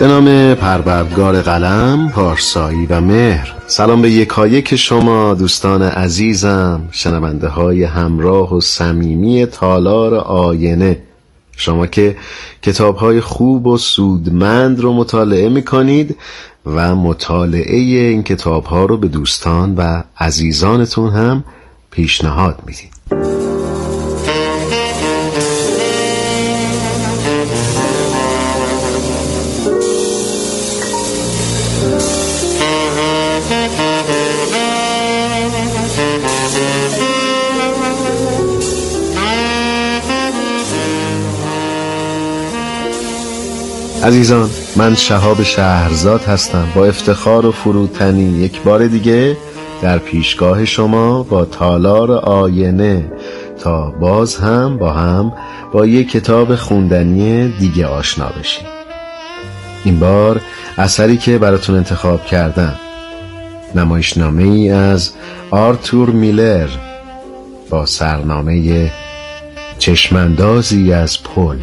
به نام پروردگار قلم، پارسایی و مهر. سلام به یکایک شما دوستان عزیزم شنونده های همراه و صمیمی تالار آینه. شما که کتاب های خوب و سودمند رو مطالعه می کنید و مطالعه این کتاب ها رو به دوستان و عزیزانتون هم پیشنهاد می‌دید. عزیزان من شهاب شهرزاد هستم. با افتخار و فروتنی یک بار دیگه در پیشگاه شما با تالار آینه تا باز هم با هم با یک کتاب خوندنی دیگه آشنا بشیم. این بار اثری که براتون انتخاب کردم نمایشنامه ای از آرتور میلر با سرنامه چشمندازی از پل.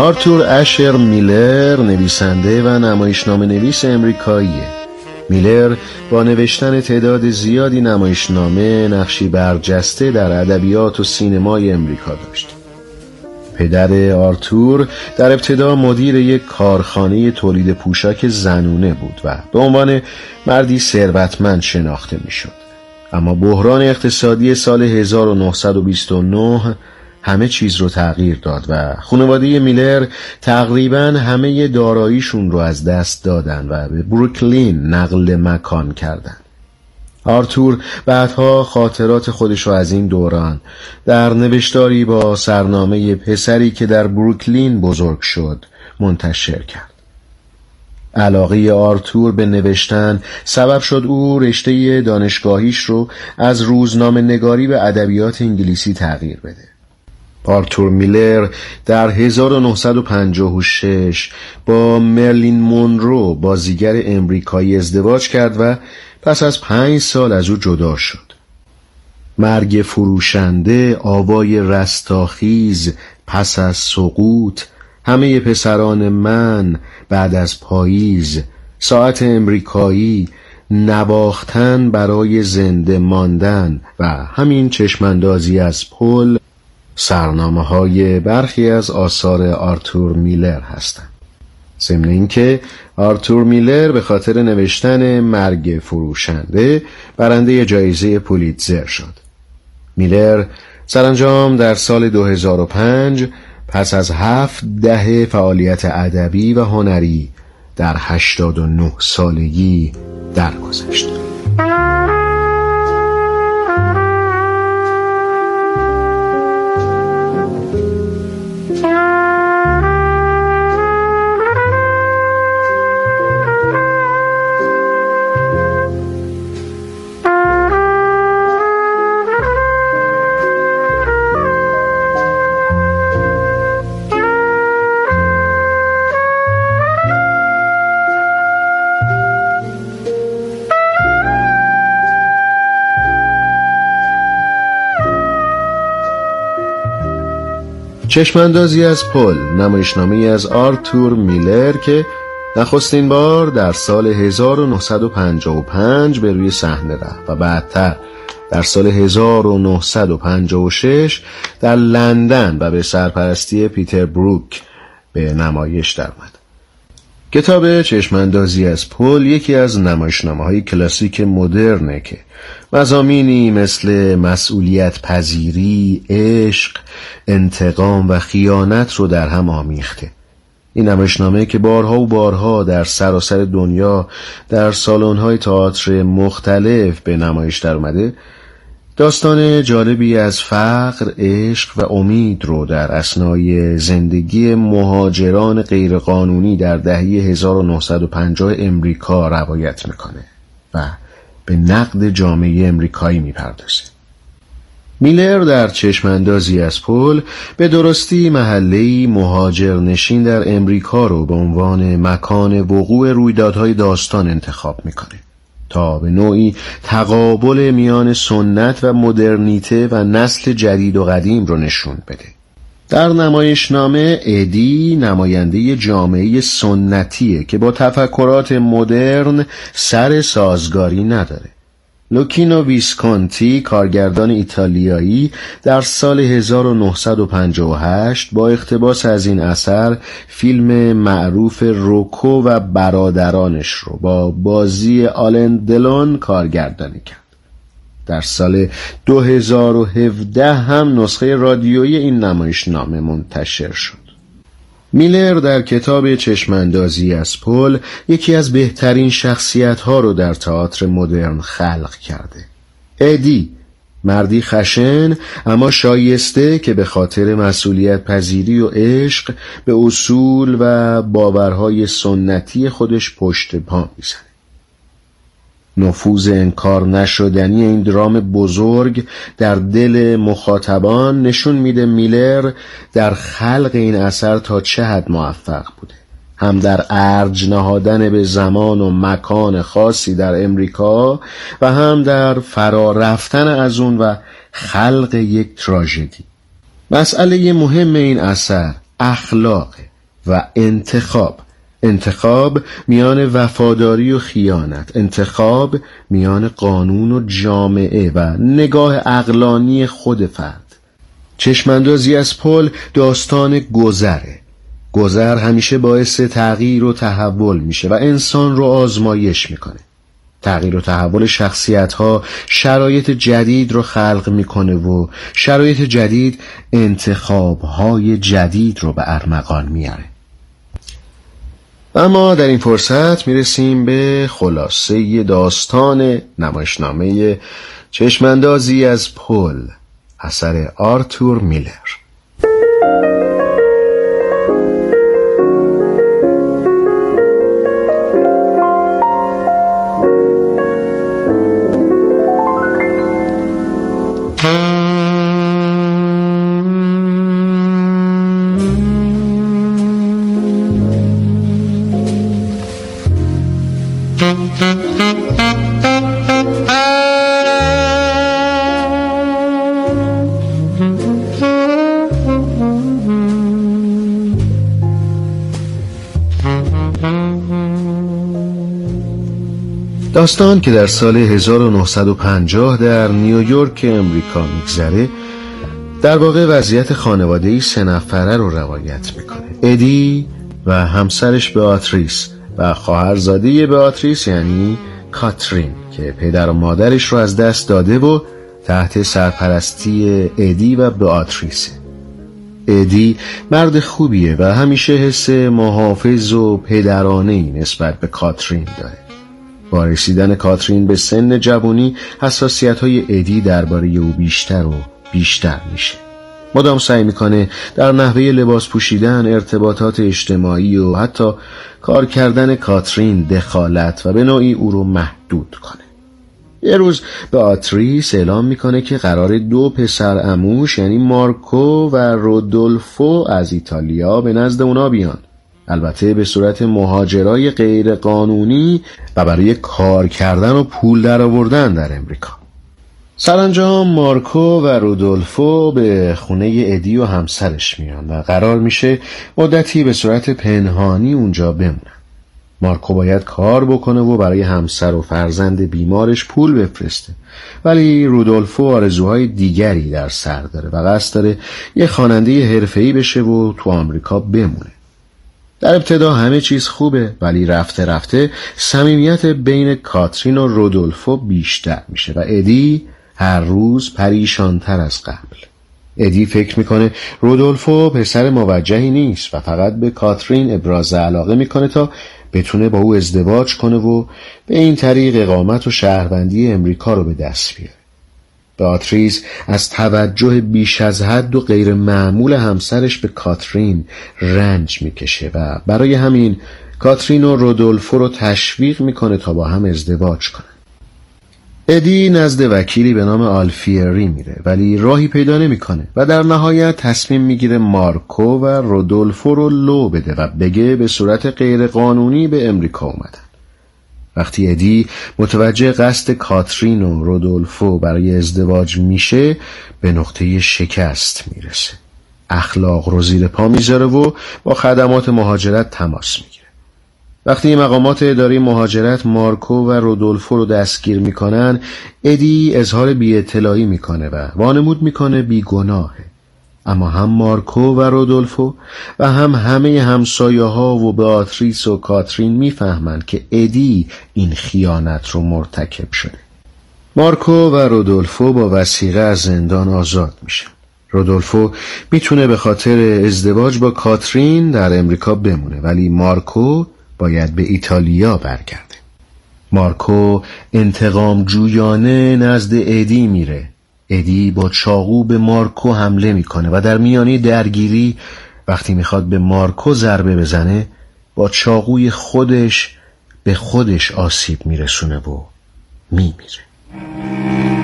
آرتور اشر میلر نویسنده و نمایشنامه نویس امریکاییه میلر با نوشتن تعداد زیادی نمایشنامه نقشی برجسته در ادبیات و سینمای امریکا داشت پدر آرتور در ابتدا مدیر یک کارخانه تولید پوشاک زنونه بود و به عنوان مردی ثروتمند شناخته می‌شد. اما بحران اقتصادی سال 1929 همه چیز رو تغییر داد و خانواده میلر تقریبا همه داراییشون رو از دست دادن و به بروکلین نقل مکان کردند. آرتور بعدها خاطرات خودش رو از این دوران در نوشتاری با سرنامه پسری که در بروکلین بزرگ شد منتشر کرد. علاقه آرتور به نوشتن سبب شد او رشته دانشگاهیش رو از روزنامه نگاری به ادبیات انگلیسی تغییر بده. آرتور میلر در 1956 با مرلین مونرو بازیگر امریکایی ازدواج کرد و پس از پنج سال از او جدا شد. مرگ فروشنده آوای رستاخیز پس از سقوط همه پسران من بعد از پاییز ساعت امریکایی نواختن برای زنده ماندن و همین چشماندازی از پل سرنامه های برخی از آثار آرتور میلر هستند. ضمن اینکه آرتور میلر به خاطر نوشتن مرگ فروشنده برنده جایزه پولیتزر شد. میلر سرانجام در سال 2005 پس از هفت دهه فعالیت ادبی و هنری در 89 سالگی درگذشت. چشماندازی از پل نمایشنامه از آرتور میلر که نخستین بار در سال 1955 به روی صحنه رفت و بعدتر در سال 1956 در لندن و به سرپرستی پیتر بروک به نمایش درآمد. کتاب چشماندازی از پل یکی از نمایشنامه های کلاسیک مدرنه که مزامینی مثل مسئولیت پذیری، عشق، انتقام و خیانت رو در هم آمیخته. این نمایشنامه که بارها و بارها در سراسر دنیا در سالن‌های تئاتر مختلف به نمایش در اومده داستان جالبی از فقر، عشق و امید رو در اسنای زندگی مهاجران غیرقانونی در دهه 1950 امریکا روایت می‌کنه و به نقد جامعه امریکایی می‌پردازه. میلر در چشماندازی از پل به درستی محله مهاجر نشین در امریکا رو به عنوان مکان وقوع رویدادهای داستان انتخاب می‌کنه. تا به نوعی تقابل میان سنت و مدرنیته و نسل جدید و قدیم رو نشون بده. در نمایشنامه ادی نماینده جامعه سنتیه که با تفکرات مدرن سر سازگاری نداره. لوکینو ویسکونتی کارگردان ایتالیایی در سال 1958 با اقتباس از این اثر فیلم معروف روکو و برادرانش رو با بازی آلن دلون کارگردانی کرد. در سال 2017 هم نسخه رادیویی این نمایشنامه منتشر شد. میلر در کتاب چشماندازی از پل یکی از بهترین شخصیت ها رو در تئاتر مدرن خلق کرده. ادی مردی خشن اما شایسته که به خاطر مسئولیت پذیری و عشق به اصول و باورهای سنتی خودش پشت پا می‌زنه. نفوذ انکار نشدنی این درام بزرگ در دل مخاطبان نشون میده میلر در خلق این اثر تا چه حد موفق بوده. هم در ارج نهادن به زمان و مکان خاصی در امریکا و هم در فرا رفتن از اون و خلق یک تراژدی. مسئله مهم این اثر اخلاق و انتخاب انتخاب میان وفاداری و خیانت انتخاب میان قانون و جامعه و نگاه اقلانی خود فرد. چشماندازی از پل داستان گذره. گذر همیشه باعث تغییر و تحول میشه و انسان رو آزمایش می‌کنه. تغییر و تحول شخصیت ها شرایط جدید رو خلق می‌کنه و شرایط جدید انتخاب های جدید رو به ارمغان میاره. اما در این فرصت می‌رسیم به خلاصه داستان نمایشنامه چشماندازی از پل اثر آرتور میلر. داستان که در سال 1950 در نیویورک امریکا میگذره در واقع وضعیت خانواده سه نفره رو روایت می‌کنه. ادی و همسرش بئاتریس و خواهرزاده بئاتریس یعنی کاترین که پدر و مادرش رو از دست داده و تحت سرپرستی ادی و بئاتریسه ادی مرد خوبیه و همیشه حس محافظ و پدرانه ای نسبت به کاترین داره. با رسیدن کاترین به سن جوانی حساسیت های ادی درباره او بیشتر و بیشتر میشه. مدام سعی می‌کنه در نحوه لباس پوشیدن ارتباطات اجتماعی و حتی کار کردن کاترین دخالت و به نوعی او رو محدود کنه. یه روز به آتریس اعلام می‌کنه که قرار دو پسر اموش یعنی مارکو و رودولفو از ایتالیا به نزد اونا بیان. البته به صورت مهاجرای غیر قانونی و برای کار کردن و پول درآوردن در امریکا. سرانجام مارکو و رودولفو به خونه ادی و همسرش میان و قرار میشه مدتی به صورت پنهانی اونجا بمونن. مارکو باید کار بکنه و برای همسر و فرزند بیمارش پول بفرسته. ولی رودولفو آرزوهای دیگری در سر داره و قصد داره یه خواننده حرفه‌ای بشه و تو آمریکا بمونه. در ابتدا همه چیز خوبه ولی رفته رفته صمیمیت بین کاترین و رودولفو بیشتر میشه و ادی هر روز پریشانتر از قبل. ادی فکر می‌کنه رودولفو پسر موجهی نیست و فقط به کاترین ابراز علاقه می‌کنه تا بتونه با او ازدواج کنه و به این طریق اقامت و شهروندی امریکا رو به دست بیاره. باتریز از توجه بیش از حد و غیر معمول همسرش به کاترین رنج می‌کشه و برای همین کاترین و رودولفو رو تشویق می‌کنه تا با هم ازدواج کنن. ادی نزد وکیلی به نام آلفیری میره ولی راهی پیدا نمی‌کنه و در نهایت تصمیم می‌گیره مارکو و رودولفو رو لو بده و بگه به صورت غیرقانونی به امریکا اومدن. وقتی ادی متوجه قصد کاترین و رودولفو برای ازدواج میشه به نقطه شکست می‌رسه. اخلاق رو زیر پا می‌ذاره و با خدمات مهاجرت تماس می‌گیره. وقتی مقامات اداری مهاجرت مارکو و رودولفو رو دستگیر می‌کنن ادی اظهار بی اطلاعی می‌کنه و وانمود می‌کنه بیگناهه. اما هم مارکو و رودولفو و هم همه همسایه ها و باتریس و کاترین می‌فهمند که ادی این خیانت رو مرتکب شده. مارکو و رودولفو با وسیقه از زندان آزاد میشن. رودولفو می‌تونه به خاطر ازدواج با کاترین در امریکا بمونه ولی مارکو باید به ایتالیا برگرده. مارکو انتقام جویانه نزد ادی میره. ادی با چاقو به مارکو حمله می‌کنه و در میانی درگیری وقتی می‌خواد به مارکو ضربه بزنه با چاقوی خودش به خودش آسیب میرسونه و میمیره.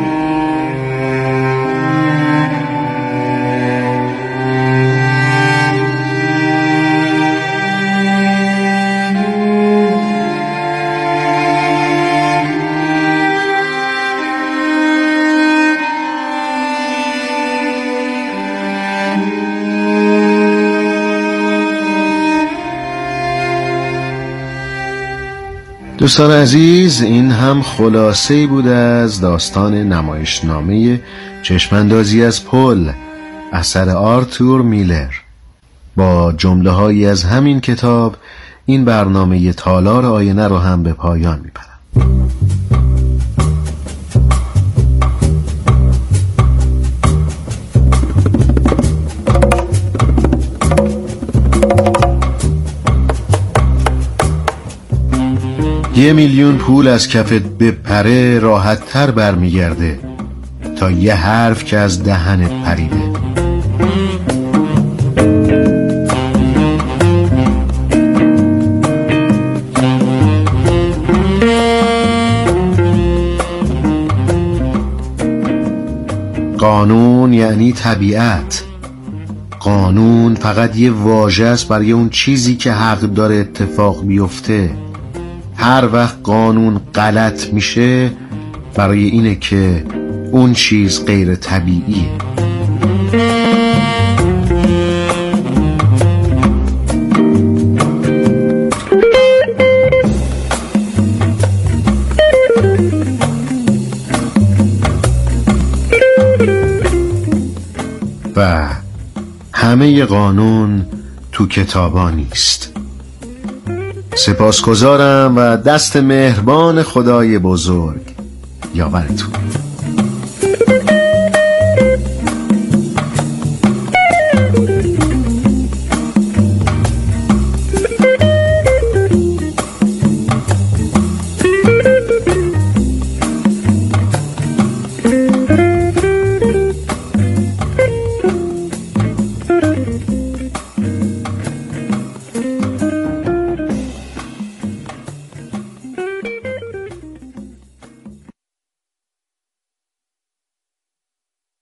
دوستان عزیز این هم خلاصه بود از داستان نمایشنامه چشماندازی از پل اثر آرتور میلر. با جمله از همین کتاب این برنامه تالار آینه رو هم به پایان می‌برم. یه میلیون پول از کفت بپره راحت تر برمیگرده تا یه حرف که از دهنت پریده. قانون یعنی طبیعت. قانون فقط یه واژه است برای اون چیزی که حق داره اتفاق بیفته. هر وقت قانون غلط میشه برای اینه که اون چیز غیر طبیعیه. و همه قانون تو کتابا نیست. سپاسگزارم و دست مهربان خدای بزرگ. یاورتون.